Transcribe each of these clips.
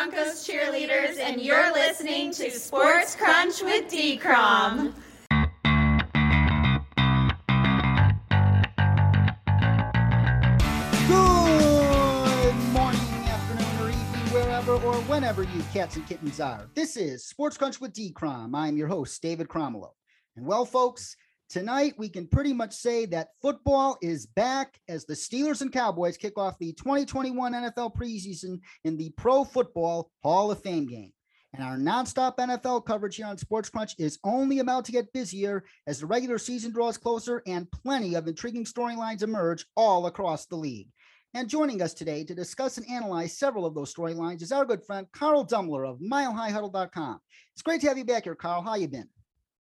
Broncos cheerleaders, and you're listening to Sports Crunch with D. Crom. Good morning, afternoon, or evening, wherever or whenever you cats and kittens are. This is Sports Crunch with D. Crom. I'm your host, David Cromwell. And well, folks, tonight we can pretty much say that football is back as the Steelers and Cowboys kick off the 2021 NFL preseason in the Pro Football Hall of Fame game. And our nonstop NFL coverage here on Sports Crunch is only about to get busier as the regular season draws closer and plenty of intriguing storylines emerge all across the league. And joining us today to discuss and analyze several of those storylines is our good friend Carl Dummler of MileHighHuddle.com. It's great to have you back here, Carl. How you been?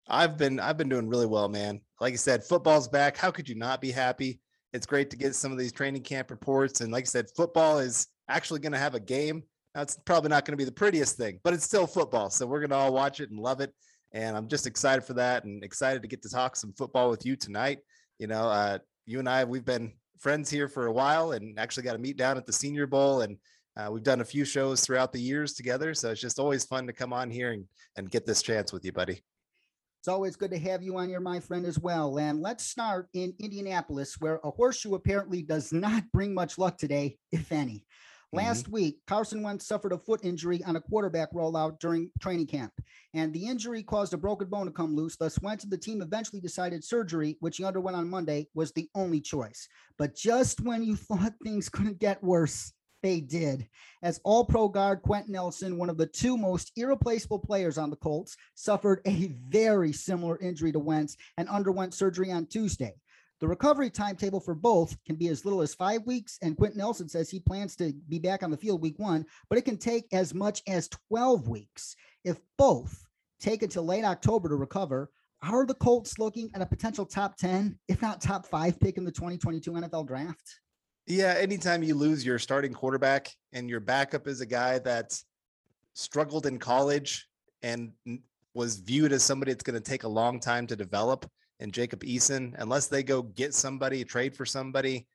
I've been I've been doing really well, man. Like I said, football's back. How could you not be happy? It's great to get some of these training camp reports. And like I said, football is actually going to have a game. That's probably not going to be the prettiest thing, but it's still football. So we're going to all watch it and love it. And I'm just excited for that and excited to get to talk some football with you tonight. You know, uh, you and I, we've been friends here for a while and actually got to meet down at the Senior Bowl. And uh, we've done a few shows throughout the years together. So it's just always fun to come on here and, and get this chance with you, buddy. It's always good to have you on here, my friend, as well. And let's start in Indianapolis, where a horseshoe apparently does not bring much luck today, if any. Last mm-hmm. week, Carson Wentz suffered a foot injury on a quarterback rollout during training camp, and the injury caused a broken bone to come loose. Thus, Wentz and the team eventually decided surgery, which he underwent on Monday, was the only choice. But just when you thought things couldn't get worse, they did. As all pro guard Quenton Nelson, one of the two most irreplaceable players on the Colts, suffered a very similar injury to Wentz and underwent surgery on Tuesday. The recovery timetable for both can be as little as five weeks, and Quenton Nelson says he plans to be back on the field week one, but it can take as much as 12 weeks. If both take until late October to recover, are the Colts looking at a potential top 10, if not top five pick in the 2022 NFL draft? Yeah, anytime you lose your starting quarterback and your backup is a guy that struggled in college and was viewed as somebody that's going to take a long time to develop, and Jacob Eason, unless they go get somebody, trade for somebody,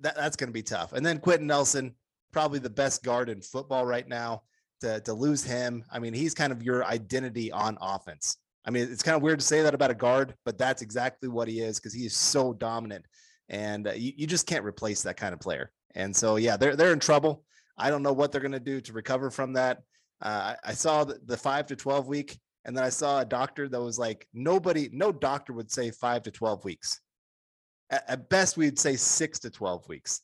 that, that's going to be tough. And then Quenton Nelson, probably the best guard in football right now. To, to lose him, I mean, he's kind of your identity on offense. I mean, it's kind of weird to say that about a guard, but that's exactly what he is because he is so dominant, and uh, you, you just can't replace that kind of player. And so, yeah, they're they're in trouble. I don't know what they're going to do to recover from that. Uh, I, I saw the, the five to twelve week and then I saw a doctor that was like, nobody, no doctor would say five to 12 weeks. At, at best, we'd say six to 12 weeks.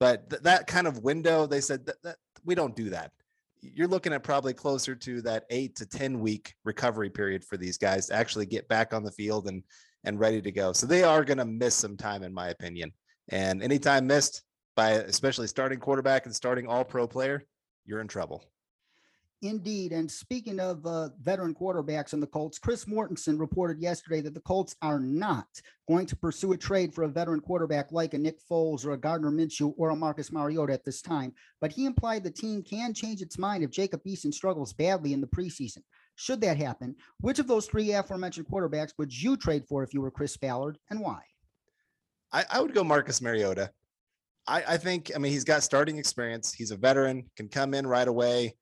But th- that kind of window, they said that, that we don't do that. You're looking at probably closer to that eight to 10 week recovery period for these guys to actually get back on the field and, and ready to go. So they are going to miss some time, in my opinion. And anytime missed by especially starting quarterback and starting all pro player, you're in trouble. Indeed. And speaking of uh, veteran quarterbacks in the Colts, Chris Mortensen reported yesterday that the Colts are not going to pursue a trade for a veteran quarterback like a Nick Foles or a Gardner Minshew or a Marcus Mariota at this time. But he implied the team can change its mind if Jacob Eason struggles badly in the preseason. Should that happen, which of those three aforementioned quarterbacks would you trade for if you were Chris Ballard and why? I, I would go Marcus Mariota. I, I think, I mean, he's got starting experience. He's a veteran, can come in right away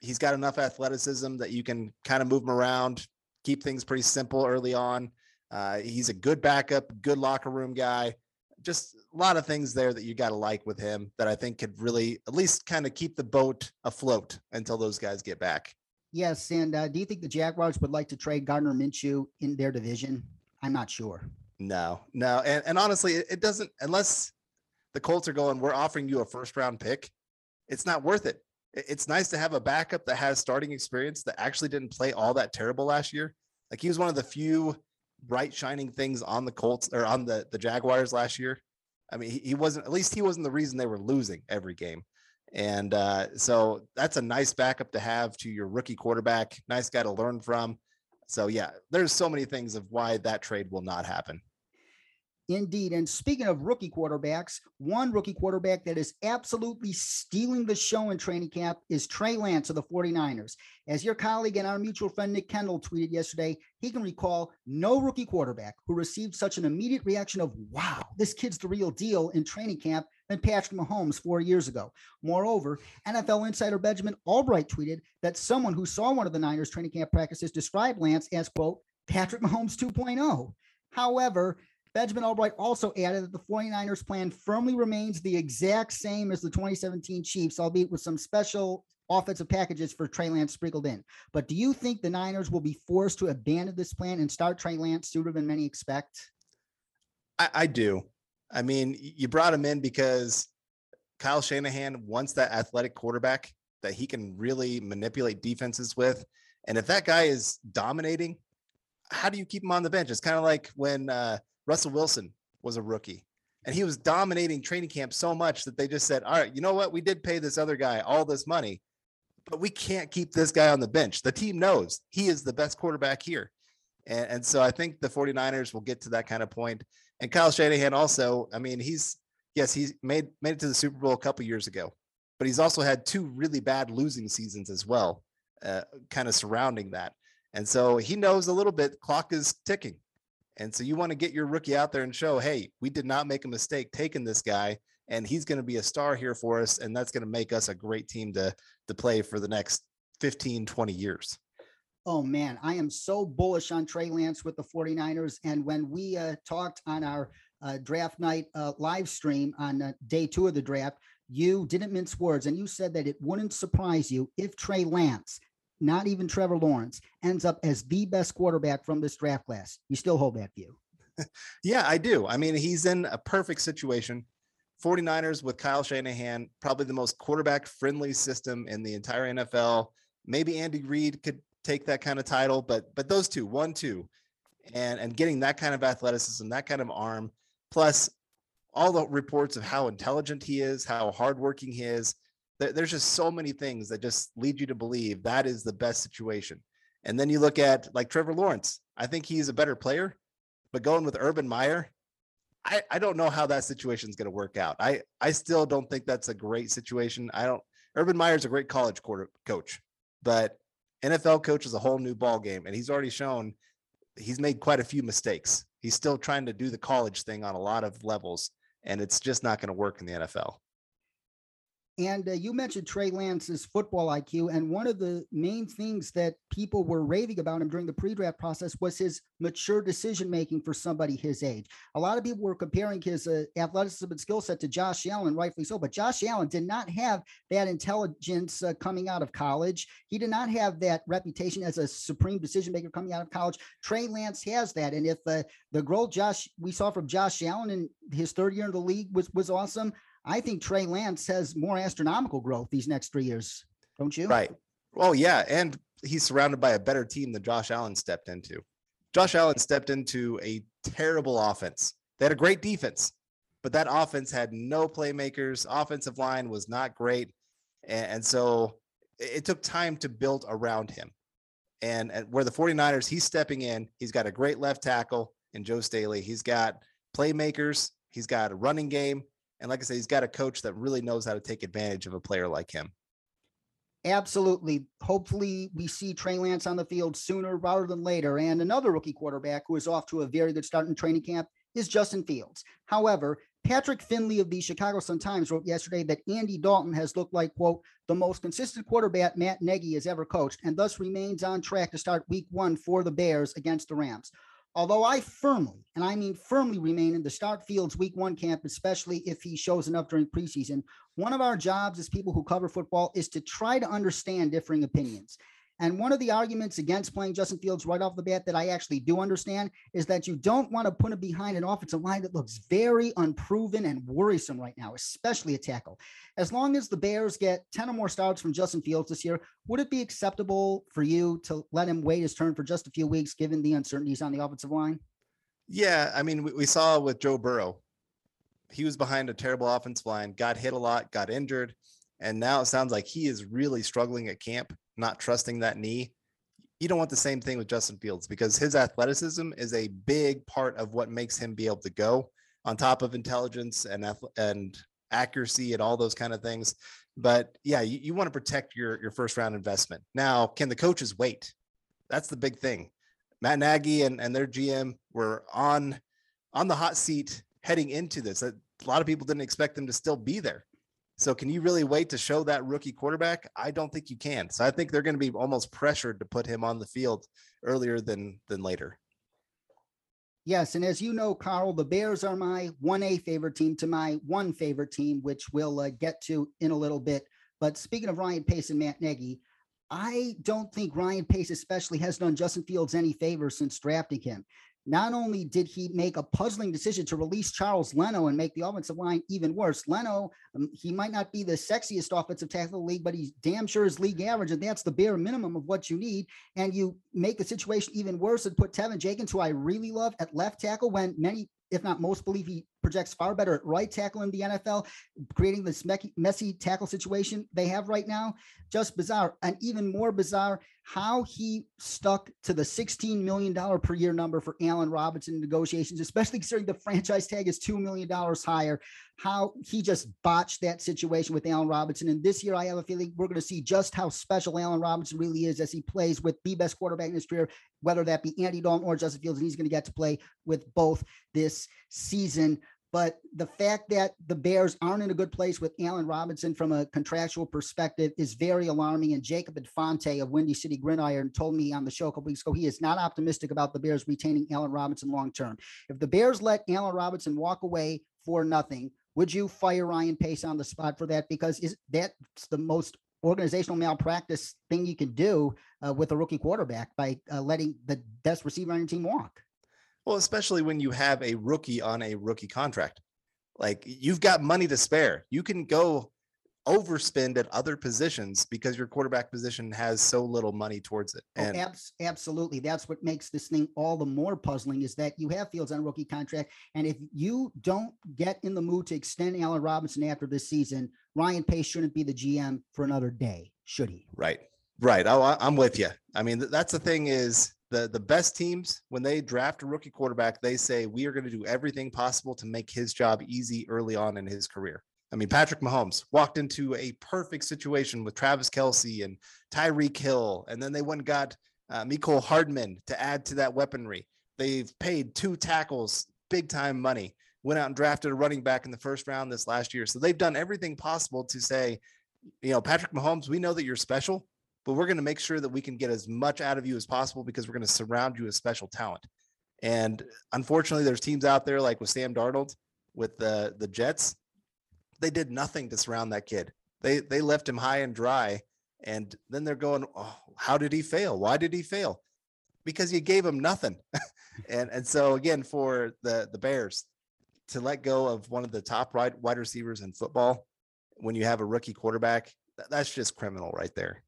he's got enough athleticism that you can kind of move him around, keep things pretty simple early on. Uh, he's a good backup, good locker room guy. Just a lot of things there that you got to like with him that I think could really at least kind of keep the boat afloat until those guys get back. Yes, and uh, do you think the Jaguars would like to trade Gardner Minshew in their division? I'm not sure. No, no, and and honestly, it, it doesn't unless the Colts are going. We're offering you a first round pick. It's not worth it it's nice to have a backup that has starting experience that actually didn't play all that terrible last year. Like he was one of the few bright shining things on the Colts or on the the Jaguars last year. I mean, he, he wasn't at least he wasn't the reason they were losing every game. And uh, so that's a nice backup to have to your rookie quarterback. Nice guy to learn from. So yeah, there's so many things of why that trade will not happen. Indeed. And speaking of rookie quarterbacks, one rookie quarterback that is absolutely stealing the show in training camp is Trey Lance of the 49ers. As your colleague and our mutual friend Nick Kendell tweeted yesterday, he can recall no rookie quarterback who received such an immediate reaction of, wow, this kid's the real deal in training camp than Patrick Mahomes four years ago. Moreover, NFL insider Benjamin Albright tweeted that someone who saw one of the Niners training camp practices described Lance as, quote, Patrick Mahomes 2.0. However, Benjamin Albright also added that the 49ers plan firmly remains the exact same as the 2017 Chiefs, albeit with some special offensive packages for Trey Lance sprinkled in. But do you think the Niners will be forced to abandon this plan and start Trey Lance sooner than many expect? I, I do. I mean, you brought him in because Kyle Shanahan wants that athletic quarterback that he can really manipulate defenses with. And if that guy is dominating, how do you keep him on the bench? It's kind of like when uh, Russell Wilson was a rookie and he was dominating training camp so much that they just said, All right, you know what? We did pay this other guy all this money, but we can't keep this guy on the bench. The team knows he is the best quarterback here. And, and so I think the 49ers will get to that kind of point. And Kyle Shanahan also, I mean, he's yes, he's made made it to the Super Bowl a couple years ago, but he's also had two really bad losing seasons as well, uh, kind of surrounding that. And so he knows a little bit clock is ticking. And so you want to get your rookie out there and show, hey, we did not make a mistake taking this guy, and he's going to be a star here for us, and that's going to make us a great team to to play for the next 15, 20 years. Oh man, I am so bullish on Trey Lance with the 49ers. And when we uh, talked on our uh, draft night uh, live stream on uh, day two of the draft, you didn't mince words and you said that it wouldn't surprise you if Trey Lance, not even Trevor Lawrence, ends up as the best quarterback from this draft class. You still hold that view? yeah, I do. I mean, he's in a perfect situation. 49ers with Kyle Shanahan, probably the most quarterback friendly system in the entire NFL. Maybe Andy Reid could take that kind of title, but but those two, one, two, and and getting that kind of athleticism, that kind of arm, plus all the reports of how intelligent he is, how hardworking he is. There's just so many things that just lead you to believe that is the best situation. And then you look at like Trevor Lawrence. I think he's a better player, but going with Urban Meyer, I, I don't know how that situation is going to work out. I, I still don't think that's a great situation. I don't. Urban Meyer's a great college quarter coach, but NFL coach is a whole new ball game, and he's already shown he's made quite a few mistakes. He's still trying to do the college thing on a lot of levels, and it's just not going to work in the NFL. And uh, you mentioned Trey Lance's football IQ, and one of the main things that people were raving about him during the pre-draft process was his mature decision making for somebody his age. A lot of people were comparing his uh, athleticism and skill set to Josh Allen, rightfully so. But Josh Allen did not have that intelligence uh, coming out of college. He did not have that reputation as a supreme decision maker coming out of college. Trey Lance has that, and if uh, the growth Josh we saw from Josh Allen in his third year in the league was was awesome. I think Trey Lance has more astronomical growth these next three years, don't you? Right. Oh, yeah. And he's surrounded by a better team than Josh Allen stepped into. Josh Allen stepped into a terrible offense. They had a great defense, but that offense had no playmakers. Offensive line was not great. And, so it took time to build around him. And, and where the 49ers, he's stepping in, he's got a great left tackle in Joe Staley. He's got playmakers, he's got a running game, and like I said, he's got a coach that really knows how to take advantage of a player like him. Absolutely. Hopefully, we see Trey Lance on the field sooner rather than later. And another rookie quarterback who is off to a very good start in training camp is Justin Fields. However, Patrick Finley of the Chicago Sun Times wrote yesterday that Andy Dalton has looked like, quote, the most consistent quarterback Matt Nagy has ever coached and thus remains on track to start week one for the Bears against the Rams. Although I firmly, and I mean firmly, remain in the start Fields week one camp, especially if he shows enough during preseason, one of our jobs as people who cover football is to try to understand differing opinions. And one of the arguments against playing Justin Fields right off the bat that I actually do understand is that you don't want to put him behind an offensive line that looks very unproven and worrisome right now, especially a tackle. As long as the Bears get 10 or more starts from Justin Fields this year, would it be acceptable for you to let him wait his turn for just a few weeks given the uncertainties on the offensive line? Yeah. I mean, we, saw with Joe Burrow, he was behind a terrible offensive line, got hit a lot, got injured. And now it sounds like he is really struggling at camp not trusting that knee. You don't want the same thing with Justin Fields because his athleticism is a big part of what makes him be able to go on top of intelligence and and accuracy and all those kind of things. But yeah, you, you want to protect your your first round investment. Now, can the coaches wait? That's the big thing. Matt Nagy and, and their GM were on on the hot seat heading into this. a lot of people didn't expect them to still be there. So can you really wait to show that rookie quarterback? I don't think you can. So I think they're going to be almost pressured to put him on the field earlier than than later. Yes, and as you know, Carl, the Bears are my 1A favorite team to my one favorite team, which we'll uh, get to in a little bit. But speaking of Ryan Pace and Matt Nagy, I don't think Ryan Pace especially has done Justin Fields any favors since drafting him. Not only did he make a puzzling decision to release Charles Leno and make the offensive line even worse, Leno, um, he might not be the sexiest offensive tackle in the league, but he's damn sure is league average, and that's the bare minimum of what you need. And you make the situation even worse and put Teven Jenkins, who I really love, at left tackle when many if not most, believe he projects far better at right tackle in the NFL, creating this messy tackle situation they have right now. Just bizarre. And even more bizarre, how he stuck to the $16 million per year number for Allen Robinson negotiations, especially considering the franchise tag is $2 million higher. How he just botched that situation with Allen Robinson. And this year, I have a feeling we're going to see just how special Allen Robinson really is as he plays with the best quarterback in his career, whether that be Andy Dalton or Justin Fields. And he's going to get to play with both this season. But the fact that the Bears aren't in a good place with Allen Robinson from a contractual perspective is very alarming. And Jacob Infante of Windy City Gridiron told me on the show a couple weeks ago he is not optimistic about the Bears retaining Allen Robinson long term. If the Bears let Allen Robinson walk away for nothing, would you fire Ryan Pace on the spot for that? Because is that's the most organizational malpractice thing you can do uh, with a rookie quarterback by uh, letting the best receiver on your team walk. Well, especially when you have a rookie on a rookie contract. Like you've got money to spare. You can go overspend at other positions because your quarterback position has so little money towards it. Oh, and oh, abs- absolutely. That's what makes this thing all the more puzzling is that you have Fields on a rookie contract. And if you don't get in the mood to extend Allen Robinson after this season, Ryan Pace shouldn't be the GM for another day, should he? Right. Right. Oh, I'm with you. I mean, that's the thing is the the best teams when they draft a rookie quarterback they say we are going to do everything possible to make his job easy early on in his career. I mean patrick mahomes walked into a perfect situation with travis kelce and tyreek hill and then they went and got uh, hardman to add to that weaponry. They've paid two tackles big time money went out and drafted a running back in the first round this last year. So they've done everything possible to say you know patrick mahomes we know that you're special but we're going to make sure that we can get as much out of you as possible because we're going to surround you with special talent. And unfortunately, there's teams out there like with Sam Darnold with the the Jets. They did nothing to surround that kid. They they left him high and dry. And then they're going, oh, how did he fail? Why did he fail? Because you gave him nothing. and and so again, for the the Bears to let go of one of the top wide wide receivers in football when you have a rookie quarterback, that's just criminal right there.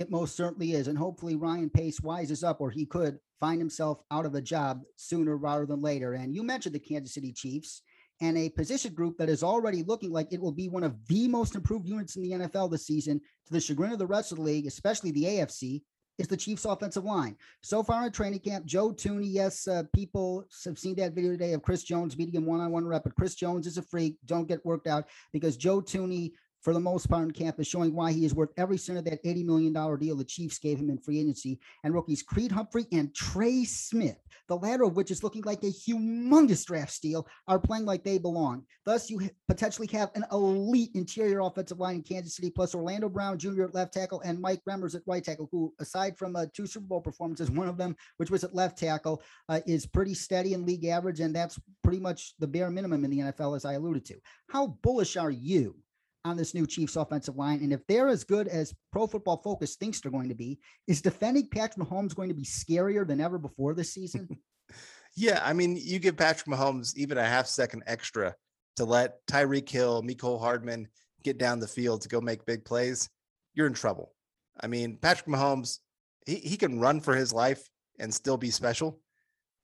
It most certainly is. And hopefully Ryan Pace wises up or he could find himself out of a job sooner rather than later. And you mentioned the Kansas City Chiefs and a position group that is already looking like it will be one of the most improved units in the NFL this season to the chagrin of the rest of the league, especially the AFC, is the Chiefs offensive line. So far in training camp, Joe Thuney, yes, uh, people have seen that video today of Chris Jones beating him one-on-one rep, but Chris Jones is a freak. Don't get worked out because Joe Thuney for the most part in campus, showing why he is worth every cent of that $80 million deal the Chiefs gave him in free agency. And rookies Creed Humphrey and Trey Smith, the latter of which is looking like a humongous draft steal, are playing like they belong. Thus, you potentially have an elite interior offensive line in Kansas City, plus Orlando Brown Jr. at left tackle and Mike Remmers at right tackle, who, aside from uh, two Super Bowl performances, one of them, which was at left tackle, uh, is pretty steady in league average. And that's pretty much the bare minimum in the NFL, as I alluded to. How bullish are you on this new Chiefs offensive line. And if they're as good as Pro Football Focus thinks they're going to be, is defending Patrick Mahomes going to be scarier than ever before this season? yeah, I mean, you give Patrick Mahomes even a half second extra to let Tyreek Hill, Mecole Hardman get down the field to go make big plays, you're in trouble. I mean, Patrick Mahomes, he, he can run for his life and still be special.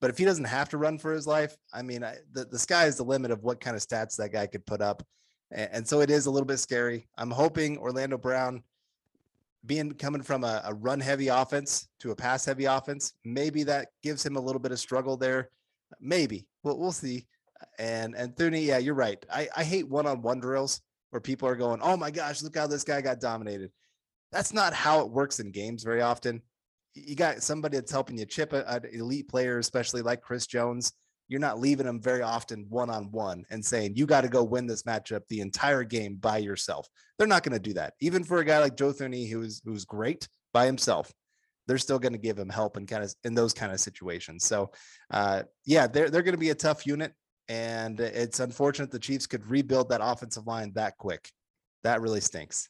But if he doesn't have to run for his life, I mean, I, the, the sky is the limit of what kind of stats that guy could put up. And, so it is a little bit scary. I'm hoping Orlando Brown being coming from a, a run heavy offense to a pass heavy offense, maybe that gives him a little bit of struggle there. Maybe we'll, we'll see. And, and Thuney, yeah, you're right. I, I hate one-on-one drills where people are going, Oh my gosh, look how this guy got dominated. That's not how it works in games very often. You got somebody that's helping you chip an elite player, especially like Chris Jones, you're not leaving them very often one on one and saying, you got to go win this matchup the entire game by yourself. They're not going to do that. Even for a guy like Joe Thuney, who's who's great by himself, they're still going to give him help and kind of in those kind of situations. So, uh, yeah, they're they're going to be a tough unit, and it's unfortunate the Chiefs could rebuild that offensive line that quick. That really stinks.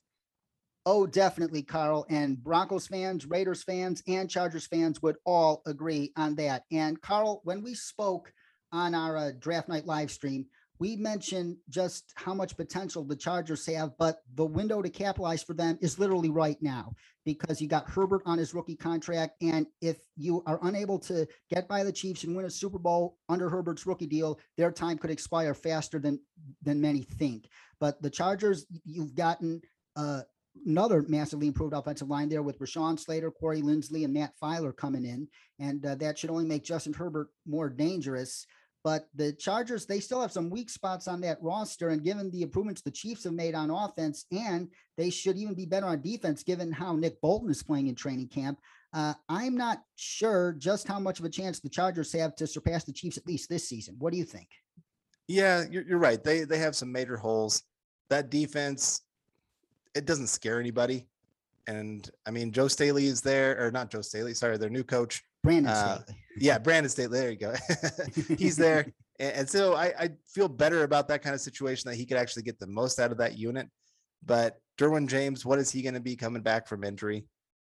Oh, definitely, Carl. And Broncos fans, Raiders fans, and Chargers fans would all agree on that. And Carl, when we spoke on our uh, draft night live stream, we mentioned just how much potential the Chargers have, but the window to capitalize for them is literally right now because you got Herbert on his rookie contract. And if you are unable to get by the Chiefs and win a Super Bowl under Herbert's rookie deal, their time could expire faster than than many think. But the Chargers, you've gotten uh, another massively improved offensive line there with Rashawn Slater, Corey Linsley, and Matt Feiler coming in. And uh, that should only make Justin Herbert more dangerous. But the Chargers, they still have some weak spots on that roster. And given the improvements the Chiefs have made on offense, and they should even be better on defense, given how Nick Bolton is playing in training camp, uh, I'm not sure just how much of a chance the Chargers have to surpass the Chiefs at least this season. What do you think? Yeah, you're, you're right. They they have some major holes. That defense it doesn't scare anybody. And I mean, Joe Staley is there, or not Joe Staley, sorry, their new coach. Brandon uh, Staley. Yeah, Brandon Staley. There you go. He's there. and, so I, I feel better about that kind of situation that he could actually get the most out of that unit. But Derwin James, what is he going to be coming back from injury?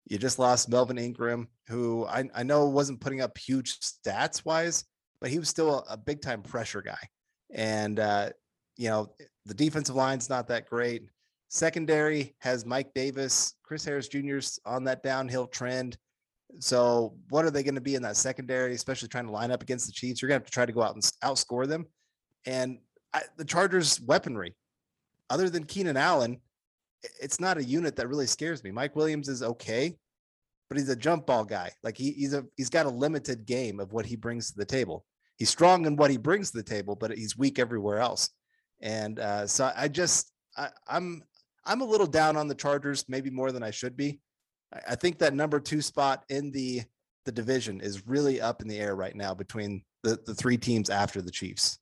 You just lost Melvin Ingram, who I, I know wasn't putting up huge stats wise, but he was still a, a big time pressure guy. And, uh, you know, the defensive line's not that great. Secondary has Mike Davis, Chris Harris Jr.'s on that downhill trend. So, what are they going to be in that secondary, especially trying to line up against the Chiefs? You're going to have to try to go out and outscore them. And I, the Chargers' weaponry, other than Keenan Allen, it's not a unit that really scares me. Mike Williams is okay, but he's a jump ball guy. Like he, he's a he's got a limited game of what he brings to the table. He's strong in what he brings to the table, but he's weak everywhere else. And uh, so I just I, I'm I'm a little down on the Chargers, maybe more than I should be. I think that number two spot in the the division is really up in the air right now between the, the three teams after the Chiefs.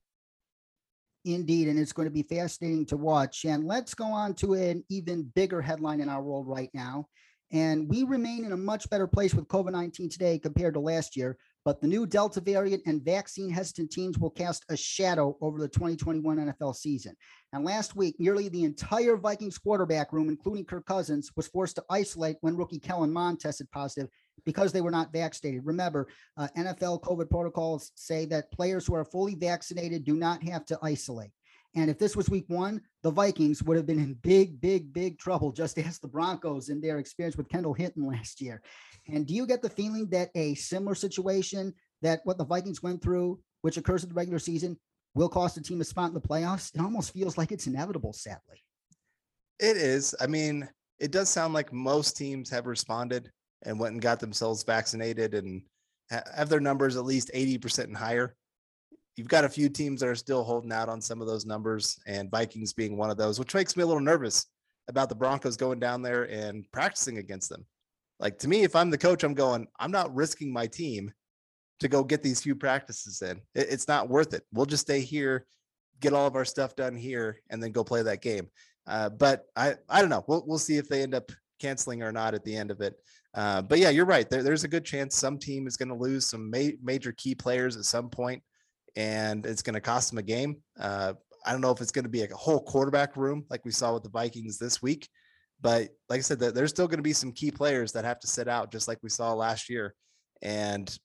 Indeed, and it's going to be fascinating to watch. And let's go on to an even bigger headline in our world right now. And we remain in a much better place with COVID 19 today compared to last year. But the new Delta variant and vaccine hesitant teams will cast a shadow over the 2021 NFL season. And last week, nearly the entire Vikings quarterback room, including Kirk Cousins, was forced to isolate when rookie Kellen Mond tested positive because they were not vaccinated. Remember, uh, NFL COVID protocols say that players who are fully vaccinated do not have to isolate. And if this was week one, the Vikings would have been in big, big, big trouble, just as the Broncos in their experience with Kendall Hinton last year. And do you get the feeling that a similar situation that what the Vikings went through, which occurs in the regular season, will cost a team a spot in the playoffs? It almost feels like it's inevitable, sadly. It is. I mean, it does sound like most teams have responded and went and got themselves vaccinated and have their numbers at least 80% and higher. You've got a few teams that are still holding out on some of those numbers, and Vikings being one of those, which makes me a little nervous about the Broncos going down there and practicing against them. Like to me, if I'm the coach, I'm going, I'm not risking my team to go get these few practices in. It, it's not worth it. We'll just stay here, get all of our stuff done here, and then go play that game. Uh, but I, I don't know. We'll, we'll see if they end up canceling or not at the end of it. Uh, but yeah, you're right. There, there's a good chance some team is going to lose some ma- major key players at some point, and it's going to cost them a game. Uh, I don't know if it's going to be a whole quarterback room like we saw with the Vikings this week, but like I said, there's still going to be some key players that have to sit out, just like we saw last year. And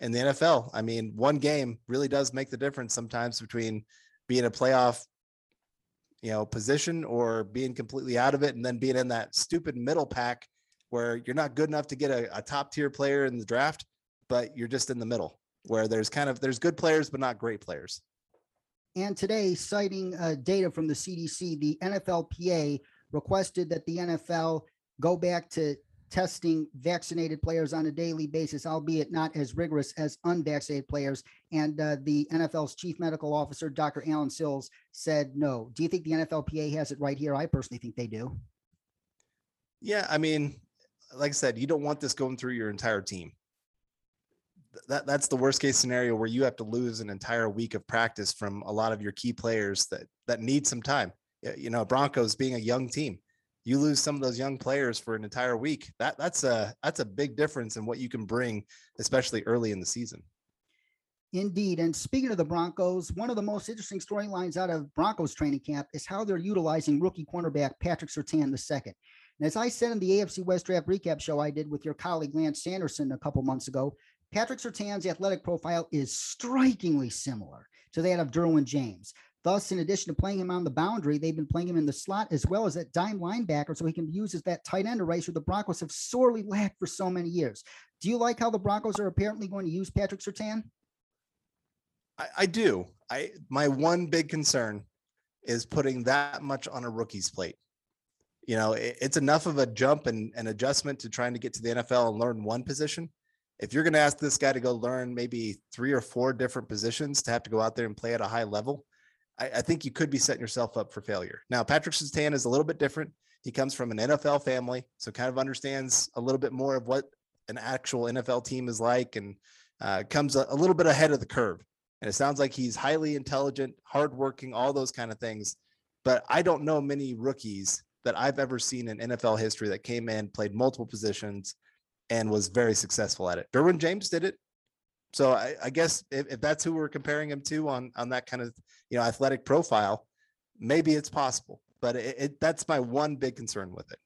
in the NFL, I mean, one game really does make the difference sometimes between being a playoff, you know, position or being completely out of it, and then being in that stupid middle pack where you're not good enough to get a, a top tier player in the draft, but you're just in the middle where there's kind of there's good players but not great players. And today, citing uh, data from the CDC, the NFLPA requested that the NFL go back to testing vaccinated players on a daily basis, albeit not as rigorous as unvaccinated players. And uh, the NFL's chief medical officer, Dr. Alan Sills, said no. Do you think the NFLPA has it right here? I personally think they do. Yeah, I mean, like I said, you don't want this going through your entire team. That that's the worst case scenario where you have to lose an entire week of practice from a lot of your key players that that need some time. You know, Broncos being a young team, you lose some of those young players for an entire week. That that's a that's a big difference in what you can bring, especially early in the season. Indeed. And speaking of the Broncos, one of the most interesting storylines out of Broncos training camp is how they're utilizing rookie cornerback Patrick Surtain II. And as I said in the AFC West Draft recap show I did with your colleague Lance Sanderson a couple months ago, Patrick Surtain's athletic profile is strikingly similar to that of Derwin James. Thus, in addition to playing him on the boundary, they've been playing him in the slot as well as at dime linebacker, so he can be used as that tight end eraser the Broncos have sorely lacked for so many years. Do you like how the Broncos are apparently going to use Patrick Surtain? I, I do. I my one big concern is putting that much on a rookie's plate. You know, it, it's enough of a jump and an adjustment to trying to get to the NFL and learn one position. If you're going to ask this guy to go learn maybe three or four different positions to have to go out there and play at a high level, I, I think you could be setting yourself up for failure. Now, Patrick Surtain is a little bit different. He comes from an NFL family, so kind of understands a little bit more of what an actual NFL team is like and uh, comes a, a little bit ahead of the curve. And it sounds like he's highly intelligent, hardworking, all those kind of things. But I don't know many rookies that I've ever seen in NFL history that came in, played multiple positions, and was very successful at it. Derwin James did it. So I, I guess if, if, that's who we're comparing him to on on that kind of you know athletic profile, maybe it's possible. But it, it, that's my one big concern with it.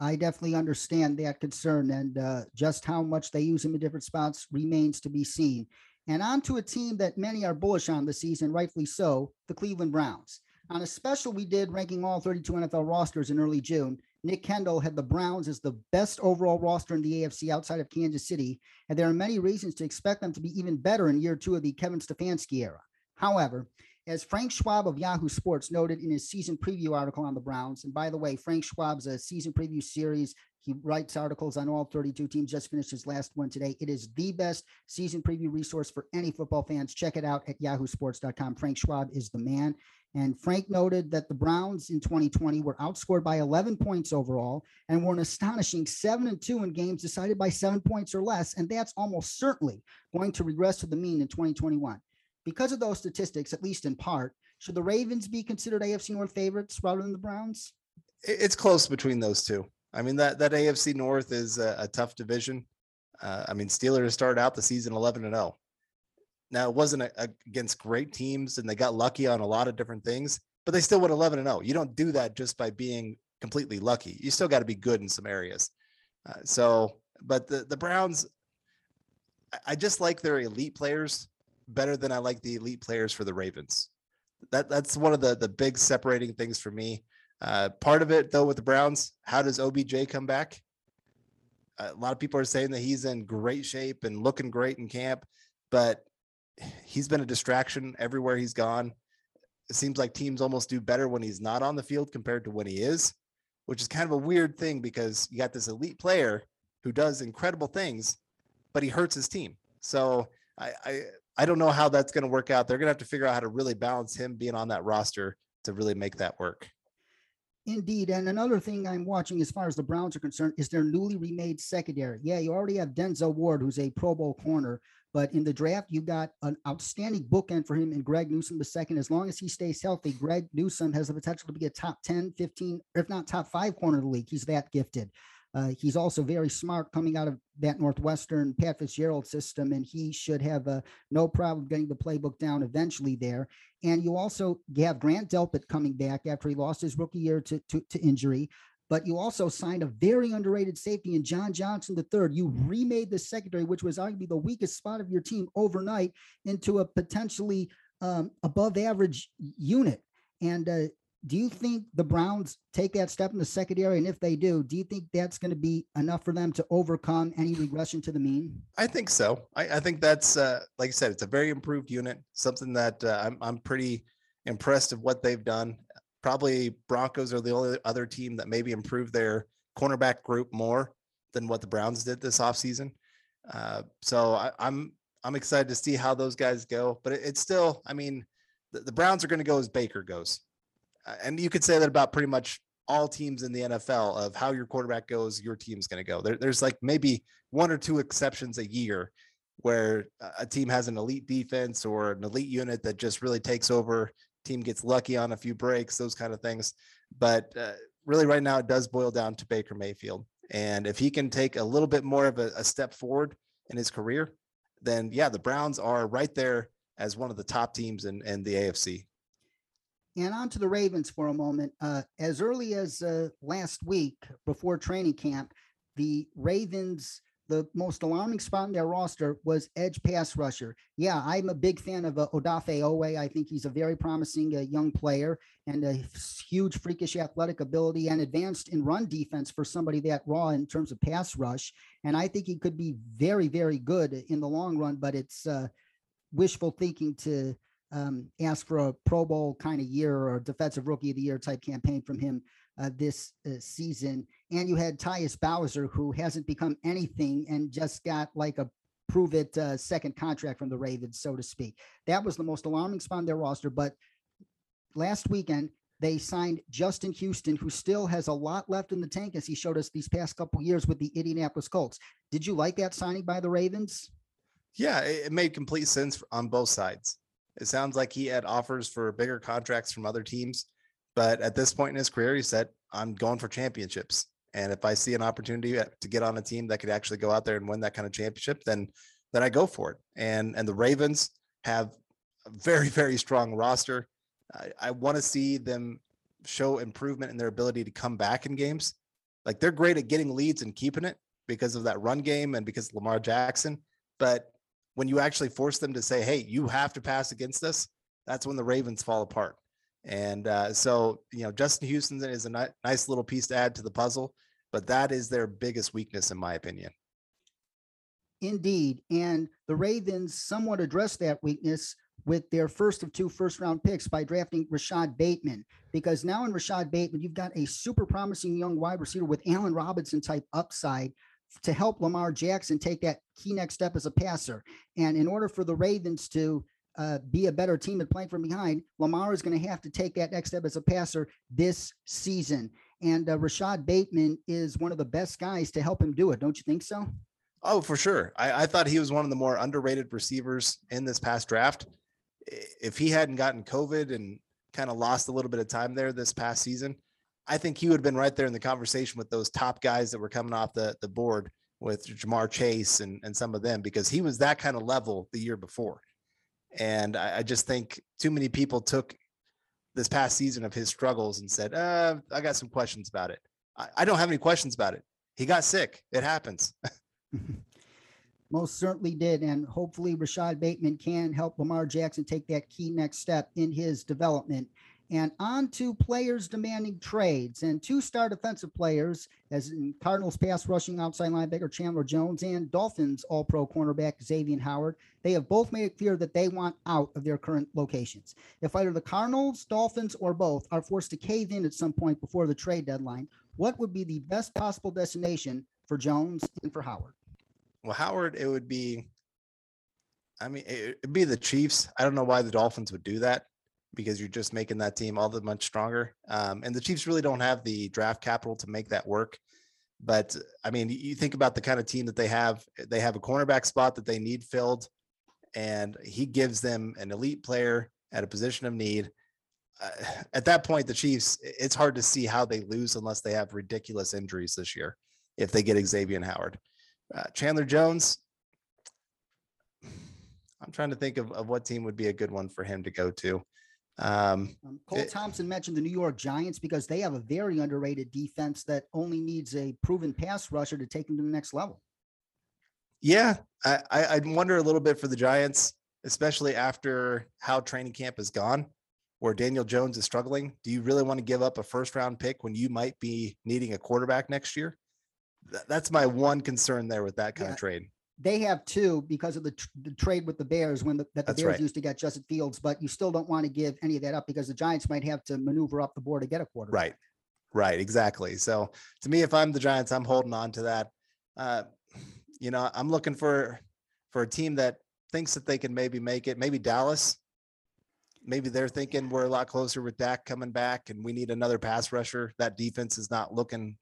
I definitely understand that concern, and uh, just how much they use him in different spots remains to be seen. And on to a team that many are bullish on this season, rightfully so, the Cleveland Browns. On a special we did ranking all 32 NFL rosters in early June, Nick Kendell had the Browns as the best overall roster in the AFC outside of Kansas City, and there are many reasons to expect them to be even better in year two of the Kevin Stefanski era. However, as Frank Schwab of Yahoo Sports noted in his season preview article on the Browns, and by the way, Frank Schwab's a season preview series. He writes articles on all 32 teams, just finished his last one today. It is the best season preview resource for any football fans. Check it out at yahoosports.com. Frank Schwab is the man. And Frank noted that the Browns in 2020 were outscored by 11 points overall and were an astonishing 7 and 2 in games decided by 7 points or less, and that's almost certainly going to regress to the mean in 2021. Because of those statistics, at least in part, should the Ravens be considered AFC North favorites rather than the Browns? It's close between those two. I mean that that AFC North is a, a tough division. Uh, I mean Steelers started out the season 11 and 0. Now it wasn't a, a, against great teams, and they got lucky on a lot of different things, but they still went 11 and 0. You don't do that just by being completely lucky. You still got to be good in some areas. Uh, so, but the the Browns, I just like their elite players better than I like the elite players for the Ravens. That that's one of the the big separating things for me. Uh, part of it though with the Browns, how does OBJ come back? A lot of people are saying that he's in great shape and looking great in camp, but he's been a distraction everywhere he's gone. It seems like teams almost do better when he's not on the field compared to when he is, which is kind of a weird thing because you got this elite player who does incredible things, but he hurts his team. So I, I I don't know how that's going to work out. They're going to have to figure out how to really balance him being on that roster to really make that work. Indeed. And another thing I'm watching as far as the Browns are concerned is their newly remade secondary. Yeah, you already have Denzel Ward, who's a Pro Bowl corner, but in the draft, you got an outstanding bookend for him in Greg Newsome II. As long as he stays healthy, Greg Newsome has the potential to be a top 10, 15, if not top five corner of the league. He's that gifted. Uh, he's also very smart coming out of that Northwestern Pat Fitzgerald system, and he should have uh, no problem getting the playbook down eventually there. And you also have Grant Delpit coming back after he lost his rookie year to, to, to injury. But you also signed a very underrated safety in John Johnson III. You remade the secondary, which was arguably the weakest spot of your team overnight, into a potentially um, above average unit. And uh, do you think the Browns take that step in the secondary? And if they do, do you think that's going to be enough for them to overcome any regression to the mean? I think so. I, I think that's, uh, like I said, it's a very improved unit, something that uh, I'm, I'm pretty impressed of what they've done. Probably Broncos are the only other team that maybe improved their cornerback group more than what the Browns did this offseason. Uh, so I, I'm I'm excited to see how those guys go. But it, it's still, I mean, the, the Browns are going to go as Baker goes and you could say that about pretty much all teams in the NFL of how your quarterback goes, your team's going to go. There, there's like maybe one or two exceptions a year, where a team has an elite defense or an elite unit that just really takes over. Team gets lucky on a few breaks, those kind of things. But uh, really, right now, it does boil down to Baker Mayfield. And if he can take a little bit more of a, a step forward in his career, then yeah, the Browns are right there as one of the top teams in, in the AFC. And on to the Ravens for a moment. Uh, as early as uh, last week, before training camp, the Ravens the most alarming spot in their roster was edge pass rusher. Yeah, I'm a big fan of uh, Odafe Oweh. I think he's a very promising uh, young player and a huge freakish athletic ability and advanced in run defense for somebody that raw in terms of pass rush. And I think he could be very, very good in the long run, but it's uh, wishful thinking to um, ask for a Pro Bowl kind of year or defensive rookie of the year type campaign from him uh, this uh, season. And you had Tyus Bowser, who hasn't become anything and just got like a prove it uh, second contract from the Ravens, so to speak. That was the most alarming spot in their roster. But last weekend, they signed Justin Houston, who still has a lot left in the tank, as he showed us these past couple years with the Indianapolis Colts. Did you like that signing by the Ravens? Yeah, it made complete sense on both sides. It sounds like he had offers for bigger contracts from other teams. But at this point in his career, he said, I'm going for championships. And if I see an opportunity to get on a team that could actually go out there and win that kind of championship, then then I go for it. And and the Ravens have a very, very strong roster. I, I want to see them show improvement in their ability to come back in games. Like they're great at getting leads and keeping it because of that run game and because Lamar Jackson. But when you actually force them to say, hey, you have to pass against us, that's when the Ravens fall apart. And uh, so, you know, Justin Houston is a ni- nice little piece to add to the puzzle, but that is their biggest weakness, in my opinion. Indeed. And the Ravens somewhat addressed that weakness with their first of two first round picks by drafting Rashod Bateman. Because now in Rashod Bateman, you've got a super promising young wide receiver with Allen Robinson type upside to help Lamar Jackson take that key next step as a passer. And in order for the Ravens to uh, be a better team at playing from behind, Lamar is going to have to take that next step as a passer this season. And uh, Rashod Bateman is one of the best guys to help him do it. Don't you think so? Oh, for sure. I, I thought he was one of the more underrated receivers in this past draft. If he hadn't gotten COVID and kind of lost a little bit of time there this past season, I think he would have been right there in the conversation with those top guys that were coming off the, the board with Ja'Marr Chase and, and some of them because he was that kind of level the year before. And I, I just think too many people took this past season of his struggles and said, uh, I got some questions about it. I, I don't have any questions about it. He got sick. It happens. Most certainly did. And hopefully Rashod Bateman can help Lamar Jackson take that key next step in his development and on to players demanding trades. And two star defensive players, as in Cardinals pass rushing outside linebacker Chandler Jones and Dolphins all pro cornerback Xavier Howard, they have both made it clear that they want out of their current locations. If either the Cardinals, Dolphins, or both are forced to cave in at some point before the trade deadline, what would be the best possible destination for Jones and for Howard? Well, Howard, it would be, I mean, it'd be the Chiefs. I don't know why the Dolphins would do that because you're just making that team all the much stronger. Um, and the Chiefs really don't have the draft capital to make that work. But I mean, you think about the kind of team that they have. They have a cornerback spot that they need filled, and he gives them an elite player at a position of need. Uh, at that point, the Chiefs, it's hard to see how they lose unless they have ridiculous injuries this year. If they get Xavier Howard, uh, Chandler Jones, I'm trying to think of, of what team would be a good one for him to go to. Um, um, Cole it, Thompson mentioned the New York Giants because they have a very underrated defense that only needs a proven pass rusher to take them to the next level. Yeah, I, I wonder a little bit for the Giants, especially after how training camp has gone, where Daniel Jones is struggling. Do you really want to give up a first round pick when you might be needing a quarterback next year? That's my one concern there with that kind yeah, of trade they have two because of the, tr- the trade with the Bears when the, that the That's Bears right. used to get Justin Fields, but you still don't want to give any of that up because the Giants might have to maneuver up the board to get a quarterback. Right. Right. Exactly. So to me, if I'm the Giants, I'm holding on to that. Uh, you know, I'm looking for for a team that thinks that they can maybe make it. Maybe Dallas. Maybe they're thinking we're a lot closer with Dak coming back, and we need another pass rusher. That defense is not looking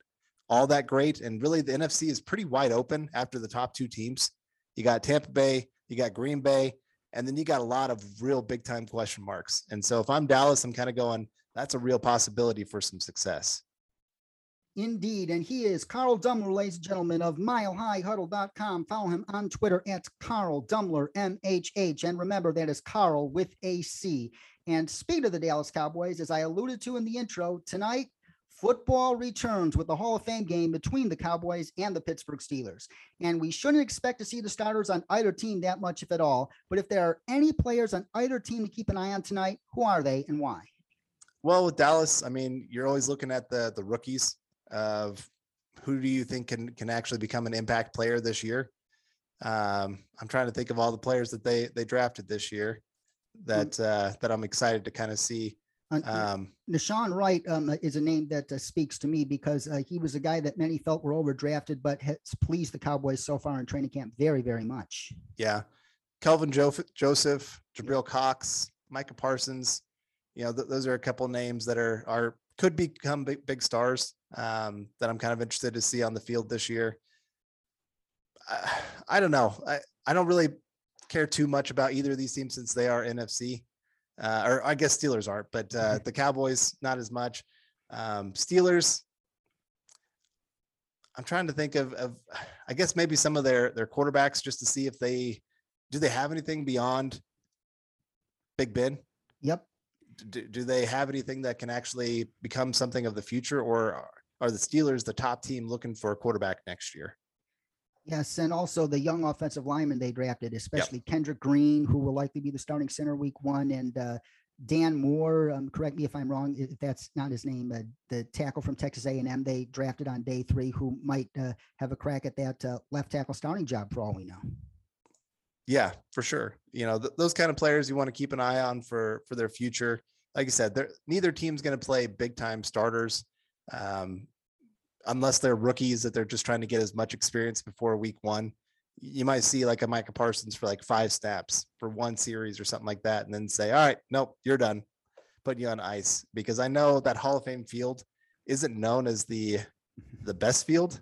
all that great. And really, the NFC is pretty wide open after the top two teams. you got Tampa Bay, you got Green Bay, and then you got a lot of real big time question marks. And so if I'm Dallas, I'm kind of going, that's a real possibility for some success. Indeed. And he is Carl Dummler, ladies and gentlemen, of milehighhuddle.com. Follow him on Twitter at Carl Dummler, MHH. And remember, that is Carl with a C. And speed of the Dallas Cowboys, as I alluded to in the intro, tonight, football returns with the Hall of Fame game between the Cowboys and the Pittsburgh Steelers. And we shouldn't expect to see the starters on either team that much, if at all. But if there are any players on either team to keep an eye on tonight, who are they and why? Well, with Dallas, I mean, you're always looking at the the rookies of who do you think can can actually become an impact player this year. Um, I'm trying to think of all the players that they they drafted this year that uh, that I'm excited to kind of see. Uh, Um, Nahshon Wright um, is a name that uh, speaks to me because uh, he was a guy that many felt were overdrafted, but has pleased the Cowboys so far in training camp very, very much. yeah, Kelvin jo- Joseph, Jabril Cox, Micah Parsons. You know, th- those are a couple names that are are could become big big stars um, that I'm kind of interested to see on the field this year. I, I don't know. I, I don't really care too much about either of these teams since they are NFC. Uh, or I guess Steelers aren't, but uh, the Cowboys not as much. Um, Steelers. I'm trying to think of, of, I guess maybe some of their their quarterbacks just to see if they do they have anything beyond Big Ben. Yep. Do, do they have anything that can actually become something of the future, or are- are the Steelers the top team looking for a quarterback next year? Yes, and also the young offensive lineman they drafted, especially Kendrick Green, who will likely be the starting center week one, and uh, Dan Moore. Um, correct me if I'm wrong, if that's not his name. Uh, the tackle from Texas A&M they drafted on day three, who might uh, have a crack at that uh, left tackle starting job for all we know. Yeah, for sure. You know, th- those kind of players you want to keep an eye on for for their future. Like I said, neither team's going to play big time starters, um, unless they're rookies that they're just trying to get as much experience before week one. You might see like a Micah Parsons for like five snaps for one series or something like that, and then say, "All right, nope, you're done." Put you on ice because I know that Hall of Fame field isn't known as the the best field.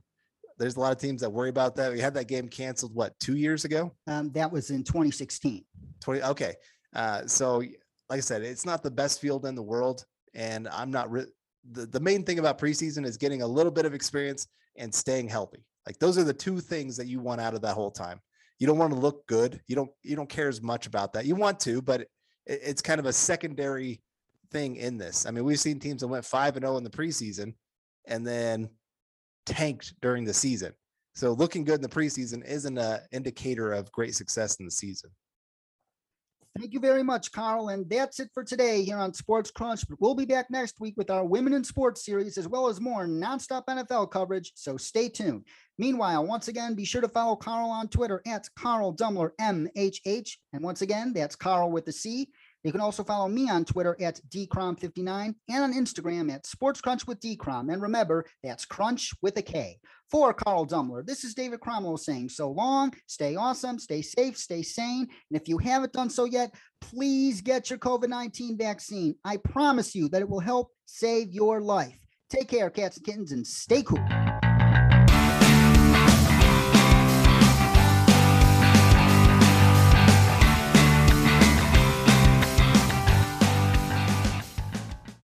There's a lot of teams that worry about that. We had that game canceled what two years ago. Um, that was in 2016. 20 okay uh so like i said it's not the best field in the world and i'm not re- the, the main thing about preseason is getting a little bit of experience and staying healthy. Like those are the two things that you want out of that whole time. You don't want to look good. You don't you don't care as much about that. You want to but it, it's kind of a secondary thing in this. I mean we've seen teams that went 5 and 0 in the preseason and then tanked during the season. So looking good in the preseason isn't a indicator of great success in the season Thank you very much, Carl. And that's it for today here on Sports Crunch. But we'll be back next week with our Women in Sports series, as well as more nonstop NFL coverage. So stay tuned. Meanwhile, once again, be sure to follow Carl on Twitter at Carl Dummler MHH. And once again, that's Carl with the C. You can also follow me on Twitter at dcrom59 and on Instagram at Sports Crunch with dcrom. And remember, that's Crunch with a K. For Carl Dummler, this is David Cromwell saying so long, stay awesome, stay safe, stay sane. And if you haven't done so yet, please get your COVID 19 vaccine. I promise you that it will help save your life. Take care, cats and kittens, and stay cool.